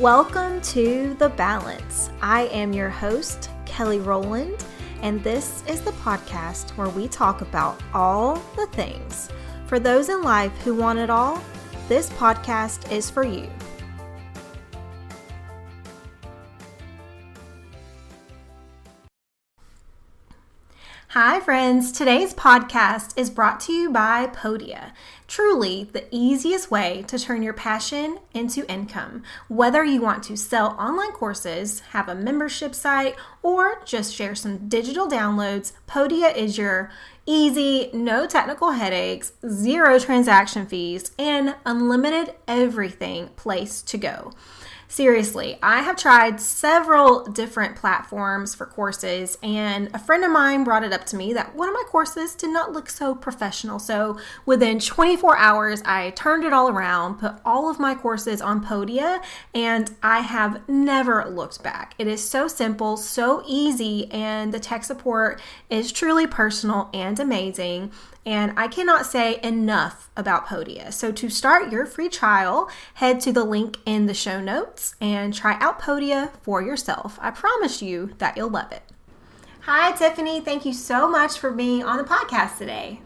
Welcome to The Balance. I am your host, Kelly Rowland, and this is the podcast where we talk about all the things. For those in life who want it all, this podcast is for you. Hi, friends. Today's podcast is brought to you by Podia. Truly, the easiest way to turn your passion into income. Whether you want to sell online courses, have a membership site, or just share some digital downloads, Podia is your easy, no technical headaches, zero transaction fees, and unlimited everything place to go. Seriously, I have tried several different platforms for courses, and a friend of mine brought it up to me that one of my courses did not look so professional. So within 24 hours, I turned it all around, put all of my courses on Podia, and I have never looked back. It is so simple, so easy, and the tech support is truly personal and amazing. And I cannot say enough about Podia. So to start your free trial, head to the link in the show notes and try out Podia for yourself. I promise you that you'll love it. Hi, Tiffany. Thank you so much for being on the podcast today.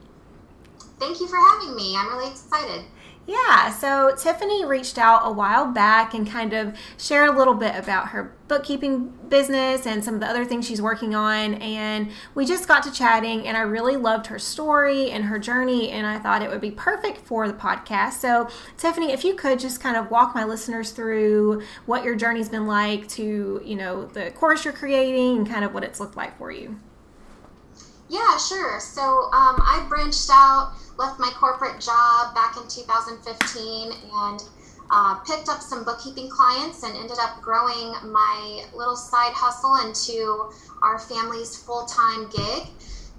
Thank you for having me. I'm really excited. Yeah, so Tiffany reached out a while back and kind of shared a little bit about her bookkeeping business and some of the other things she's working on. And we just got to chatting, and I really loved her story and her journey, and I thought it would be perfect for the podcast. So, Tiffany, if you could just kind of walk my listeners through what your journey's been like to, you know, the course you're creating and kind of what it's looked like for you. Yeah, sure. So, um, I branched out left my corporate job back in 2015 and uh, picked up some bookkeeping clients and ended up growing my little side hustle into our family's full time gig.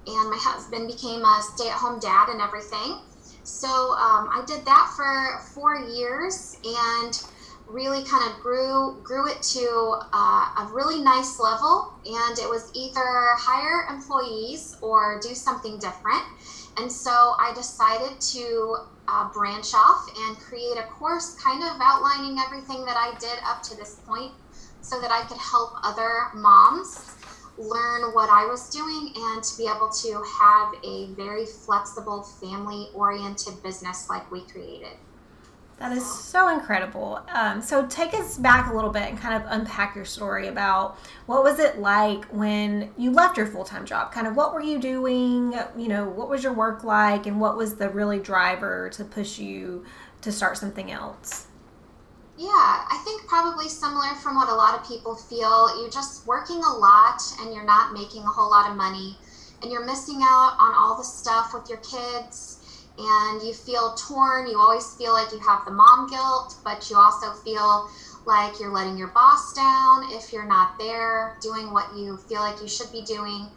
And my husband became a stay at home dad and everything. So um, I did that for four years and really kind of grew grew it to uh, a really nice level. And it was either hire employees or do something different. And so I decided to uh, branch off and create a course kind of outlining everything that I did up to this point so that I could help other moms learn what I was doing and to be able to have a very flexible, family oriented business like we created. That is so incredible. Um, so take us back a little bit and kind of unpack your story about what was it like when you left your full time job. Kind of what were you doing? You know, what was your work like, and what was the really driver to push you to start something else? Yeah, I think probably similar from what a lot of people feel. You're just working a lot and you're not making a whole lot of money, and you're missing out on all the stuff with your kids and you feel torn. You always feel like you have the mom guilt, but you also feel like you're letting your boss down if you're not there doing what you feel like you should be doing.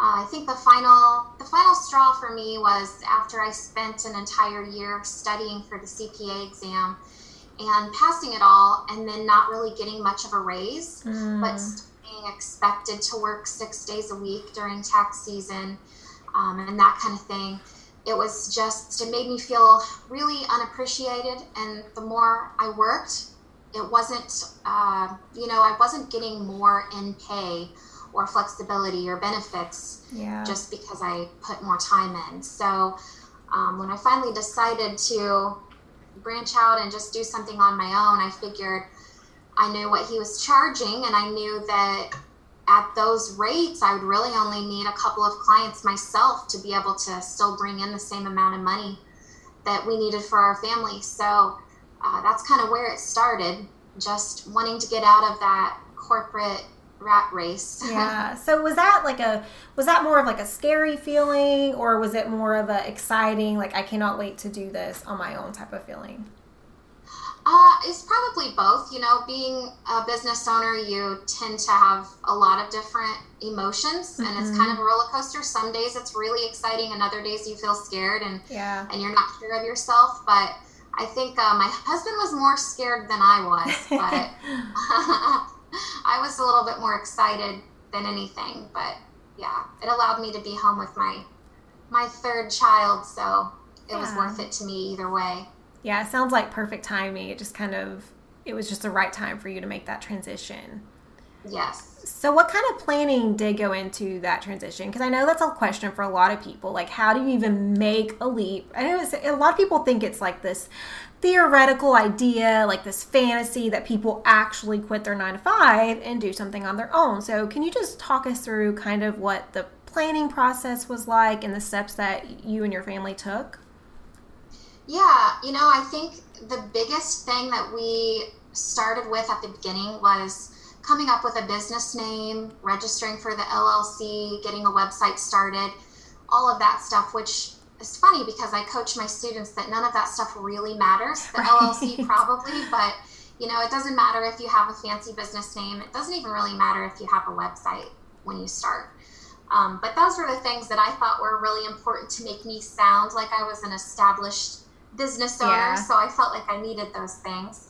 Uh, I think the final the final straw for me was after I spent an entire year studying for the CPA exam and passing it all, and then not really getting much of a raise, mm. but being expected to work six days a week during tax season um, and that kind of thing it was just it made me feel really unappreciated and the more i worked it wasn't uh, you know i wasn't getting more in pay or flexibility or benefits yeah. just because i put more time in so um, when i finally decided to branch out and just do something on my own i figured i knew what he was charging and i knew that at those rates, I would really only need a couple of clients myself to be able to still bring in the same amount of money that we needed for our family. So uh, that's kind of where it started, just wanting to get out of that corporate rat race. yeah. So was that like a was that more of like a scary feeling or was it more of a exciting like I cannot wait to do this on my own type of feeling? Uh, it's probably both. You know, being a business owner, you tend to have a lot of different emotions, mm-hmm. and it's kind of a roller coaster. Some days it's really exciting, and other days you feel scared and yeah. and you're not sure of yourself. But I think uh, my husband was more scared than I was, but I was a little bit more excited than anything. But yeah, it allowed me to be home with my my third child, so it yeah. was worth it to me either way. Yeah, it sounds like perfect timing. It just kind of it was just the right time for you to make that transition. Yes. So, what kind of planning did go into that transition? Because I know that's a question for a lot of people. Like, how do you even make a leap? I know a lot of people think it's like this theoretical idea, like this fantasy that people actually quit their nine to five and do something on their own. So, can you just talk us through kind of what the planning process was like and the steps that you and your family took? Yeah, you know, I think the biggest thing that we started with at the beginning was coming up with a business name, registering for the LLC, getting a website started, all of that stuff, which is funny because I coach my students that none of that stuff really matters. The right. LLC probably, but you know, it doesn't matter if you have a fancy business name. It doesn't even really matter if you have a website when you start. Um, but those were the things that I thought were really important to make me sound like I was an established business owner. Yeah. So I felt like I needed those things.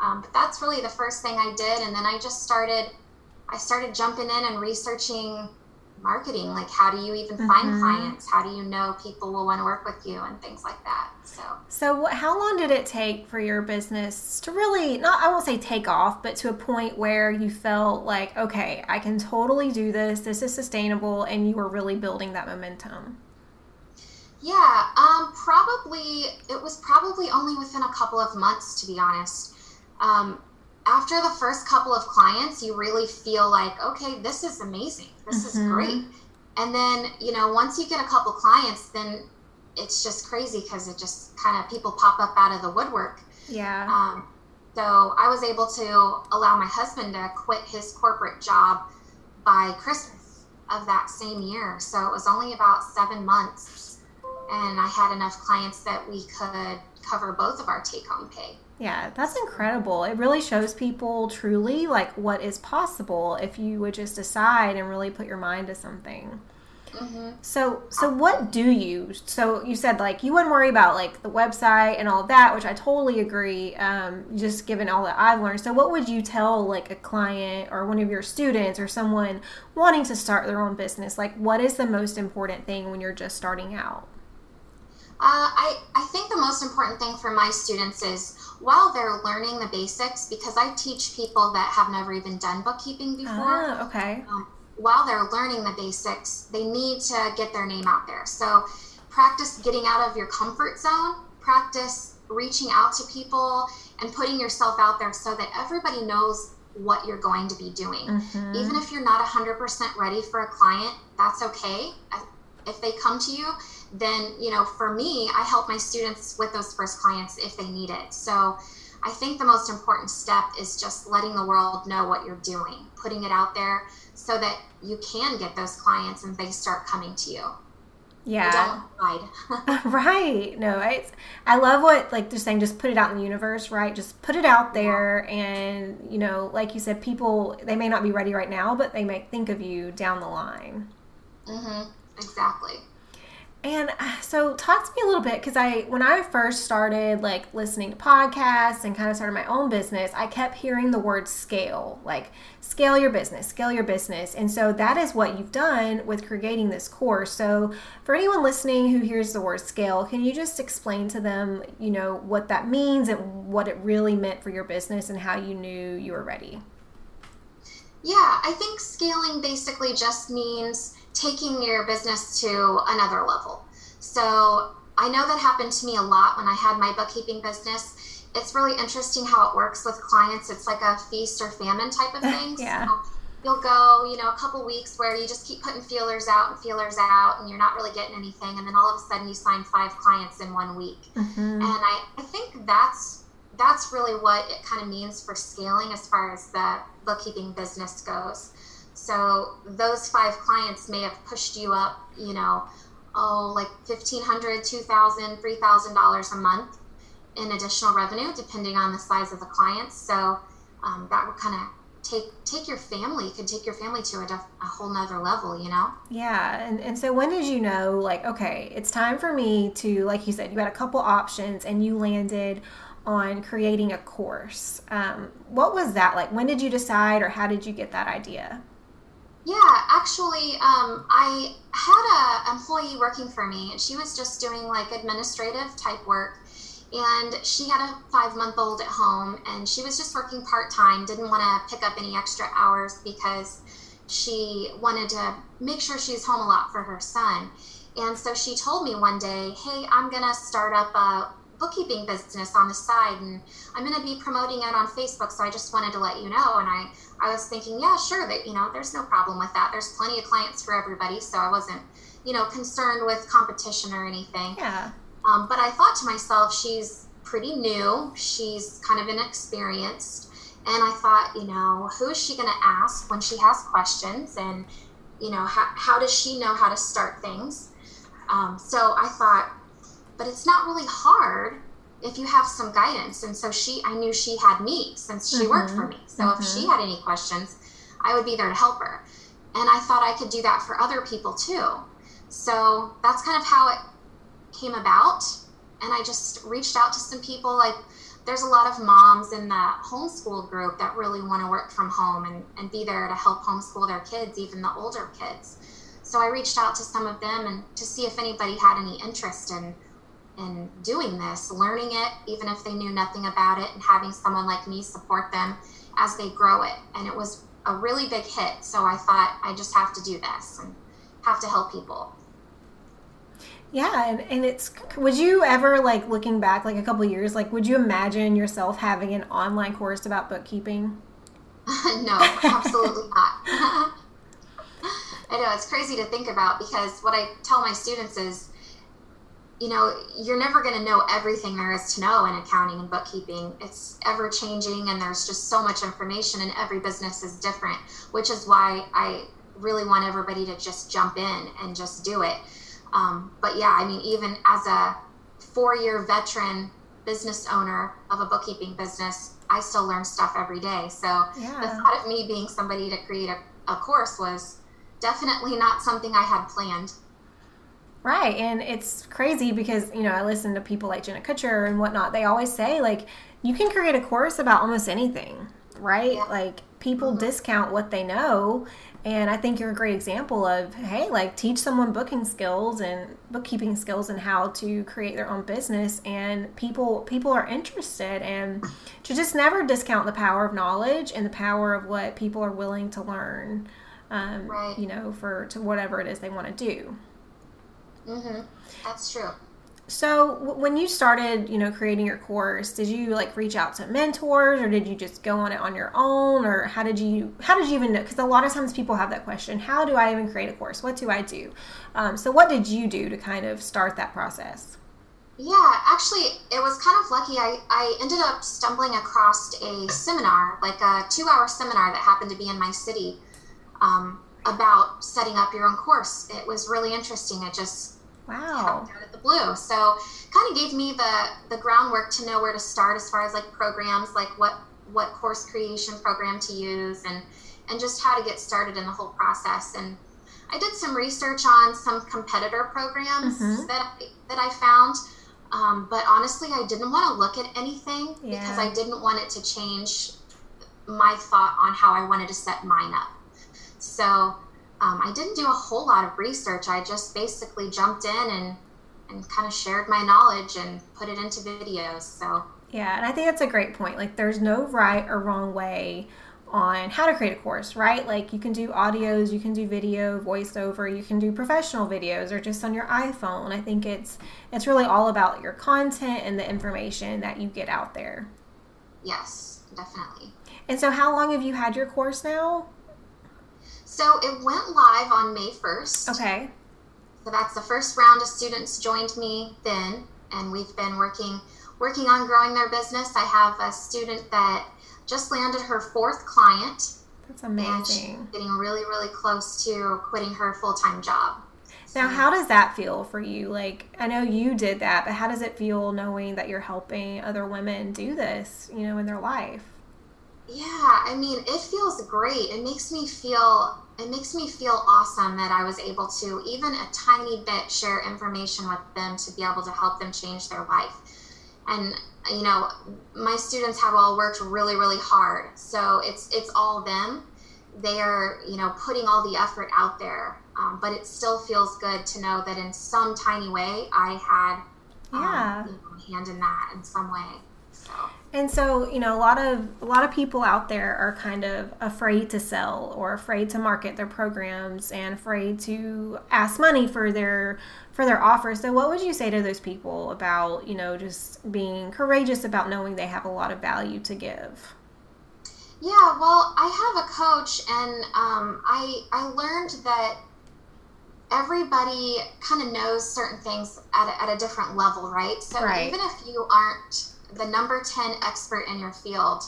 Um, but that's really the first thing I did, and then I just started. I started jumping in and researching marketing. Like how do you even mm-hmm. find clients? How do you know people will want to work with you and things like that? So so how long did it take for your business to really not i won't say take off but to a point where you felt like okay i can totally do this this is sustainable and you were really building that momentum? Yeah um, probably it was probably only within a couple of months to be honest um, after the first couple of clients, you really feel like, okay, this is amazing. This mm-hmm. is great. And then, you know, once you get a couple clients, then it's just crazy because it just kind of people pop up out of the woodwork. Yeah. Um, so I was able to allow my husband to quit his corporate job by Christmas of that same year. So it was only about seven months. And I had enough clients that we could cover both of our take home pay. Yeah, that's incredible. It really shows people truly like what is possible if you would just decide and really put your mind to something. Mm-hmm. So, so what do you? So you said like you wouldn't worry about like the website and all that, which I totally agree. Um, just given all that I've learned. So, what would you tell like a client or one of your students or someone wanting to start their own business? Like, what is the most important thing when you're just starting out? Uh, I I think the most important thing for my students is while they're learning the basics, because I teach people that have never even done bookkeeping before. Ah, okay. Um, while they're learning the basics, they need to get their name out there. So practice getting out of your comfort zone, practice reaching out to people and putting yourself out there so that everybody knows what you're going to be doing. Mm-hmm. Even if you're not 100% ready for a client, that's okay. If they come to you, then you know for me i help my students with those first clients if they need it. So i think the most important step is just letting the world know what you're doing putting it out there so that you can get those clients and they start coming to you. Yeah. right. No I, I love what like they're saying just put it out in the universe right? Just put it out there and you know like you said people they may not be ready right now but they may think of you down the line. Mm-hmm. Exactly and uh, so talk to me a little bit because I when I first started like listening to podcasts and kind of started my own business, I kept hearing the word scale, like scale your business, scale your business. And so that is what you've done with creating this course. So for anyone listening who hears the word scale, can you just explain to them, you know, what that means and what it really meant for your business and how you knew you were ready? Yeah, I think scaling basically just means taking your business to another level. So I know that happened to me a lot when I had my bookkeeping business. It's really interesting how it works with clients. It's like a feast or famine type of thing. yeah. So you'll go, you know, a couple weeks where you just keep putting feelers out and feelers out and you're not really getting anything. And then all of a sudden you sign five clients in one week. Mm-hmm. And I, I think that's that's really what it kind of means for scaling as far as the bookkeeping business goes. So those five clients may have pushed you up, you know, oh, like $1,500, $2,000, $3,000 a month in additional revenue, depending on the size of the clients. So um, that would kind of take take your family could take your family to a, def, a whole nother level you know? Yeah and, and so when did you know like okay it's time for me to like you said you had a couple options and you landed on creating a course. Um, what was that like? When did you decide or how did you get that idea Yeah, actually, um, I had a employee working for me, and she was just doing like administrative type work. And she had a five month old at home, and she was just working part time. Didn't want to pick up any extra hours because she wanted to make sure she's home a lot for her son. And so she told me one day, "Hey, I'm gonna start up a bookkeeping business on the side and I'm going to be promoting it on Facebook. So I just wanted to let you know. And I, I was thinking, yeah, sure, that, you know, there's no problem with that. There's plenty of clients for everybody. So I wasn't, you know, concerned with competition or anything. Yeah. Um, but I thought to myself, she's pretty new. She's kind of inexperienced. And I thought, you know, who is she going to ask when she has questions? And, you know, how, how does she know how to start things? Um, so I thought, but it's not really hard if you have some guidance. And so she, I knew she had me since she mm-hmm. worked for me. So mm-hmm. if she mm-hmm. had any questions, I would be there to help her. And I thought I could do that for other people too. So that's kind of how it came about. And I just reached out to some people. Like, there's a lot of moms in the homeschool group that really want to work from home and, and be there to help homeschool their kids, even the older kids. So I reached out to some of them and to see if anybody had any interest in in doing this, learning it, even if they knew nothing about it, and having someone like me support them as they grow it. And it was a really big hit. So I thought I just have to do this and have to help people. Yeah, and, and it's would you ever like looking back like a couple years like would you imagine yourself having an online course about bookkeeping? no, absolutely not. I know it's crazy to think about because what I tell my students is you know, you're never going to know everything there is to know in accounting and bookkeeping. It's ever changing and there's just so much information and every business is different, which is why I really want everybody to just jump in and just do it. Um, but yeah, I mean, even as a four year veteran business owner of a bookkeeping business, I still learn stuff every day. So yeah. the thought of me being somebody to create a, a course was definitely not something I had planned. Right. And it's crazy because, you know, I listen to people like Jenna Kutcher and whatnot. They always say, like, you can create a course about almost anything, right? Yeah. Like, people mm-hmm. discount what they know. And I think you're a great example of, hey, like, teach someone booking skills and bookkeeping skills and how to create their own business. And people people are interested. And to just never discount the power of knowledge and the power of what people are willing to learn, um, right. you know, for to whatever it is they want to do. Mm-hmm. That's true. So when you started, you know, creating your course, did you like reach out to mentors or did you just go on it on your own or how did you how did you even know because a lot of times people have that question, how do I even create a course? What do I do? Um, so what did you do to kind of start that process? Yeah, actually, it was kind of lucky. I, I ended up stumbling across a seminar, like a two hour seminar that happened to be in my city um, about setting up your own course. It was really interesting. It just Wow. Out of the blue. So kind of gave me the the groundwork to know where to start as far as like programs, like what what course creation program to use and and just how to get started in the whole process. And I did some research on some competitor programs mm-hmm. that I, that I found. Um, but honestly, I didn't want to look at anything yeah. because I didn't want it to change my thought on how I wanted to set mine up. So um, I didn't do a whole lot of research. I just basically jumped in and and kind of shared my knowledge and put it into videos. So yeah, and I think that's a great point. Like, there's no right or wrong way on how to create a course, right? Like you can do audios, you can do video, voiceover, you can do professional videos or just on your iPhone. I think it's it's really all about your content and the information that you get out there. Yes, definitely. And so how long have you had your course now? So it went live on May 1st. Okay. So that's the first round of students joined me then, and we've been working working on growing their business. I have a student that just landed her fourth client. That's amazing. getting really, really close to quitting her full time job. Now, how does that feel for you? Like, I know you did that, but how does it feel knowing that you're helping other women do this, you know, in their life? Yeah, I mean, it feels great. It makes me feel it makes me feel awesome that I was able to even a tiny bit share information with them to be able to help them change their life. And you know, my students have all worked really really hard. So it's it's all them. they are, you know, putting all the effort out there. Um, but it still feels good to know that in some tiny way I had um, Yeah. you know, a hand in that in some way. So And so, you know, a lot of a lot of people out there are kind of afraid to sell or afraid to market their programs and afraid to ask money for their for their offers. So, what would you say to those people about, you know, just being courageous about knowing they have a lot of value to give? Yeah, well, I have a coach, and um, I I learned that everybody kind of knows certain things at a, at a different level, right? So Right. even if you aren't the number ten expert in your field,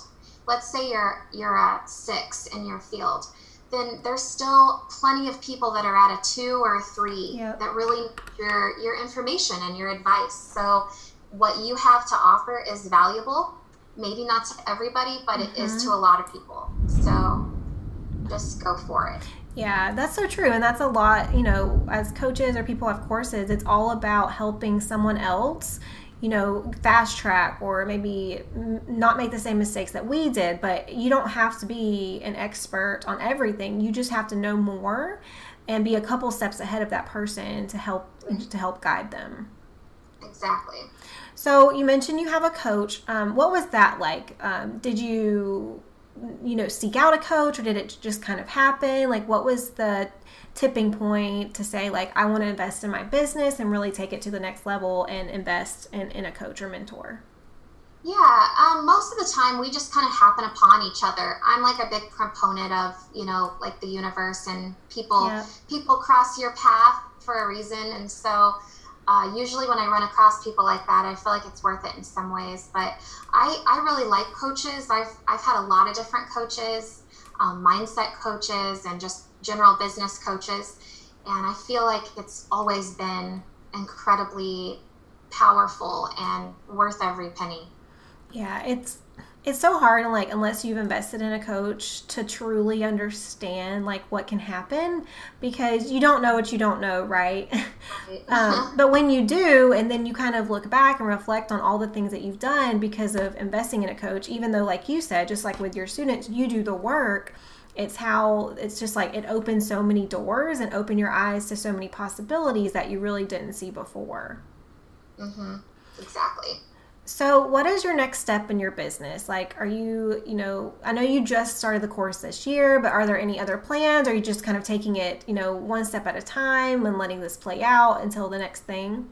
let's say you're you're a six in your field, then there's still plenty of people that are at a two or a three Yep. that really need your your information and your advice. So what you have to offer is valuable. Maybe not to everybody, but it is mm-hmm. to a lot of people. So just go for it. Yeah, that's so true. And that's a lot, you know, as coaches or people have courses, it's all about helping someone else, you know, fast track or maybe not make the same mistakes that we did. But you don't have to be an expert on everything. You just have to know more and be a couple steps ahead of that person to help to help guide them. Exactly. So you mentioned you have a coach. Um, what was that like? Um, did you, you know, seek out a coach, or did it just kind of happen? Like, what was the tipping point to say, like, I want to invest in my business and really take it to the next level and invest in, in a coach or mentor? Yeah, um, most of the time we just kind of happen upon each other. I'm like a big proponent of, you know, like the universe and people Yeah. people cross your path for a reason. And so uh, usually when I run across people like that, I feel like it's worth it in some ways. But I, I really like coaches. I've, I've had a lot of different coaches, um, mindset coaches, and just general business coaches. And I feel like it's always been incredibly powerful and worth every penny. Yeah, it's it's so hard and like unless you've invested in a coach to truly understand like what can happen because you don't know what you don't know, right? um, but when you do, and then you kind of look back and reflect on all the things that you've done because of investing in a coach, even though, like you said, just like with your students, you do the work. It's how it's just like it opens so many doors and open your eyes to so many possibilities that you really didn't see before. hmm Exactly. So, what is your next step in your business? Like, are you, you know, I know you just started the course this year, but are there any other plans? Are you just kind of taking it, you know, one step at a time and letting this play out until the next thing?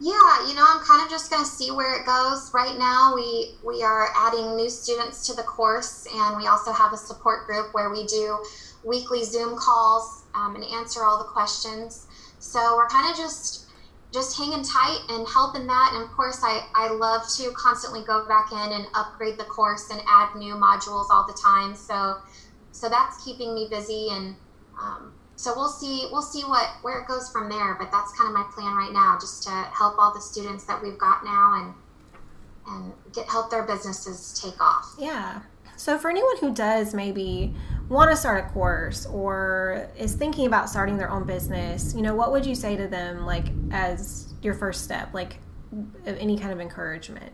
Yeah, you know, I'm kind of just going to see where it goes. Right now, we we are adding new students to the course, and we also have a support group where we do weekly Zoom calls um, and answer all the questions. So we're kind of just just hanging tight and helping that. And of course, I I love to constantly go back in and upgrade the course and add new modules all the time. So so that's keeping me busy and. Um, so we'll see we'll see what where it goes from there but that's kind of my plan right now just to help all the students that we've got now and and get help their businesses take off Yeah. So, for anyone who does maybe want to start a course or is thinking about starting their own business, you know, what would you say to them, like, as your first step, like, any kind of encouragement?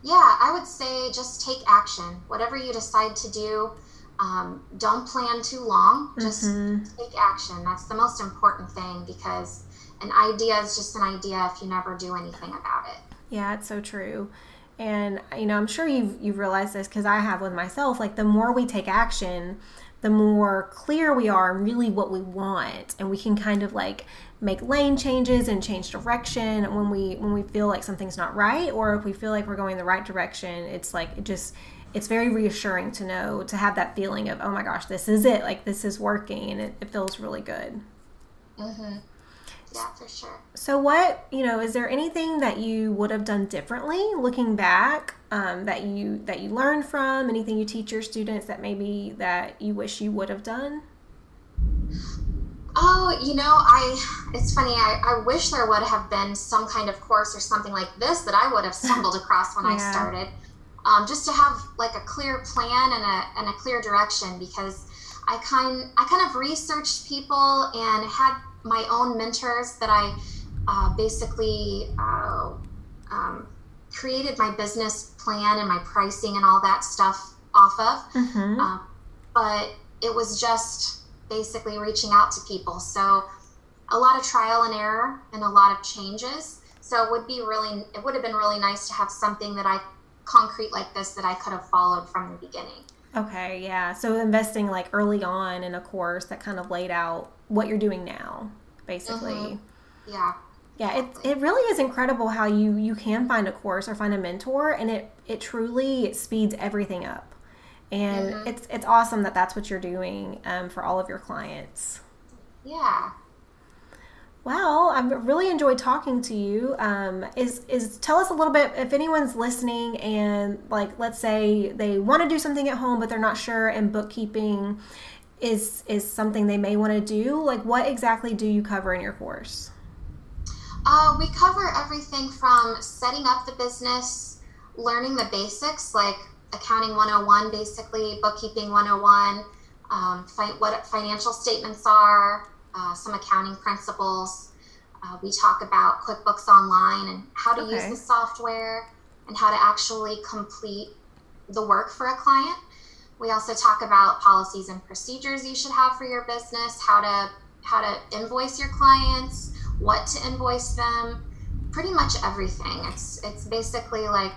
yeah i would say just take action whatever you decide to do um, don't plan too long just Mhm. take action that's the most important thing because an idea is just an idea if you never do anything about it Yeah, it's so true. And you know, I'm sure you've you've realized this because I have with myself. Like the more we take action, the more clear we are on really what we want, and we can kind of like make lane changes and change direction when we when we feel like something's not right, or if we feel like we're going the right direction. It's like it just it's very reassuring to know to have that feeling of oh my gosh, this is it. Like this is working, and it, it feels really good. hmm yeah for sure So, what you know, is there anything that you would have done differently looking back um, that you that you learned from? Anything you teach your students that maybe that you wish you would have done? Oh, you know, I it's funny. I, I wish there would have been some kind of course or something like this that I would have stumbled across when I started, um, just to have like a clear plan and a and a clear direction. Because I kind I kind of researched people and had my own mentors that I uh, basically uh, um, created my business plan and my pricing and all that stuff off of. Mm-hmm. Um, but it was just basically reaching out to people. So a lot of trial and error and a lot of changes. So it would be really, it would have been really nice to have something that I concrete like this that I could have followed from the beginning. Okay, yeah. So investing like early on in a course that kind of laid out what you're doing now, basically. Mm-hmm. Yeah. Yeah, it, it really is incredible how you you can find a course or find a mentor, and it it truly speeds everything up, and mm-hmm. it's it's awesome that that's what you're doing um, for all of your clients. Yeah. Well, I've really enjoyed talking to you. Um, is is tell us a little bit if anyone's listening and like let's say they want to do something at home but they're not sure and bookkeeping is is something they may want to do. Like what exactly do you cover in your course? Uh, we cover everything from setting up the business, learning the basics like accounting 101, basically, bookkeeping 101, um, fi- what financial statements are, uh, some accounting principles. Uh, we talk about QuickBooks Online and how to okay. use the software and how to actually complete the work for a client. We also talk about policies and procedures you should have for your business, how to how to invoice your clients, what to invoice them, pretty much everything. It's it's basically like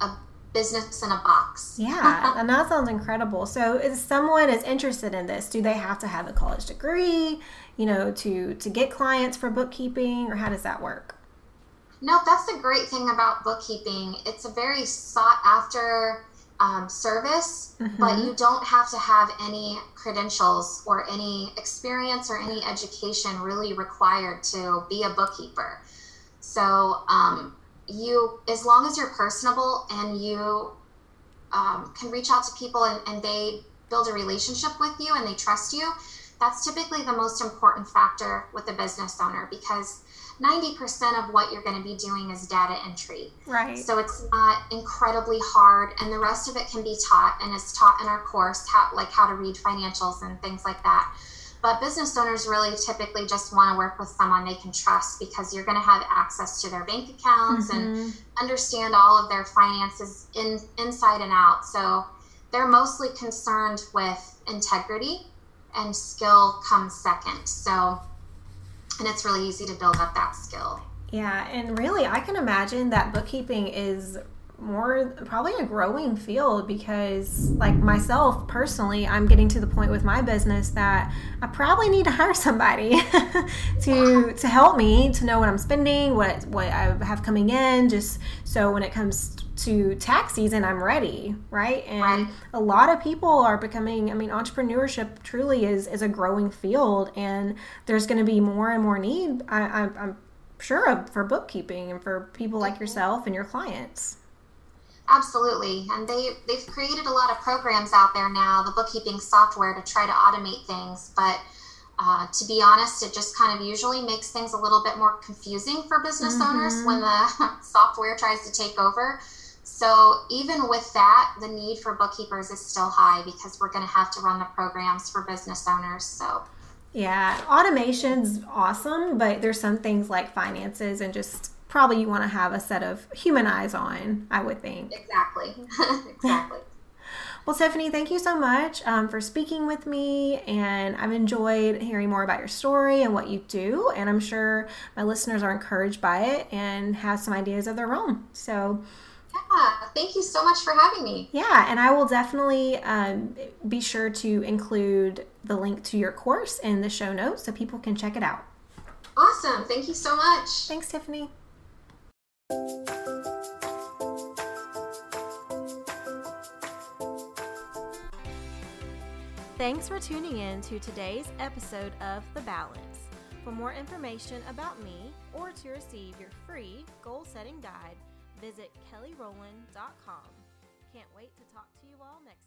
a business in a box. Yeah, and that sounds incredible. So, if someone is interested in this, do they have to have a college degree, you know, to to get clients for bookkeeping, or how does that work? No, that's the great thing about bookkeeping. It's a very sought after um, service, mm-hmm. but you don't have to have any credentials or any experience or any education really required to be a bookkeeper. So, um, you, as long as you're personable and you um, can reach out to people and, and they build a relationship with you and they trust you, that's typically the most important factor with a business owner because 90% of what you're going to be doing is data entry. Right. So it's not incredibly hard, and the rest of it can be taught and it's taught in our course, how, like how to read financials and things like that. But business owners really typically just want to work with someone they can trust because you're going to have access to their bank accounts mm-hmm. and understand all of their finances in, inside and out. So they're mostly concerned with integrity, and skill comes second. So and it's really easy to build up that skill. Yeah, and really, I can imagine that bookkeeping is more probably a growing field because like myself personally i'm getting to the point with my business that i probably need to hire somebody to to help me to know what i'm spending what what i have coming in just so when it comes to tax season i'm ready right? And right. a lot of people are becoming i mean entrepreneurship truly is is a growing field and there's going to be more and more need I, I, i'm sure for bookkeeping and for people like yourself and your clients Absolutely. And they, they've created a lot of programs out there now, the bookkeeping software to try to automate things. But uh, to be honest, it just kind of usually makes things a little bit more confusing for business mm-hmm. owners when the software tries to take over. So even with that, the need for bookkeepers is still high because we're going to have to run the programs for business owners. So yeah, automation's awesome, but there's some things like finances and just probably you want to have a set of human eyes on, I would think. Exactly. exactly. Well, Stephanie, thank you so much um, for speaking with me. And I've enjoyed hearing more about your story and what you do. And I'm sure my listeners are encouraged by it and have some ideas of their own. So, yeah, thank you so much for having me. Yeah, and I will definitely um, be sure to include the link to your course in the show notes so people can check it out. Awesome. Thank you so much. Thanks, Tiffany. Thanks for tuning in to today's episode of The Balance. For more information about me or to receive your free goal setting guide, visit kellyrowland.com. Can't wait to talk to you all next.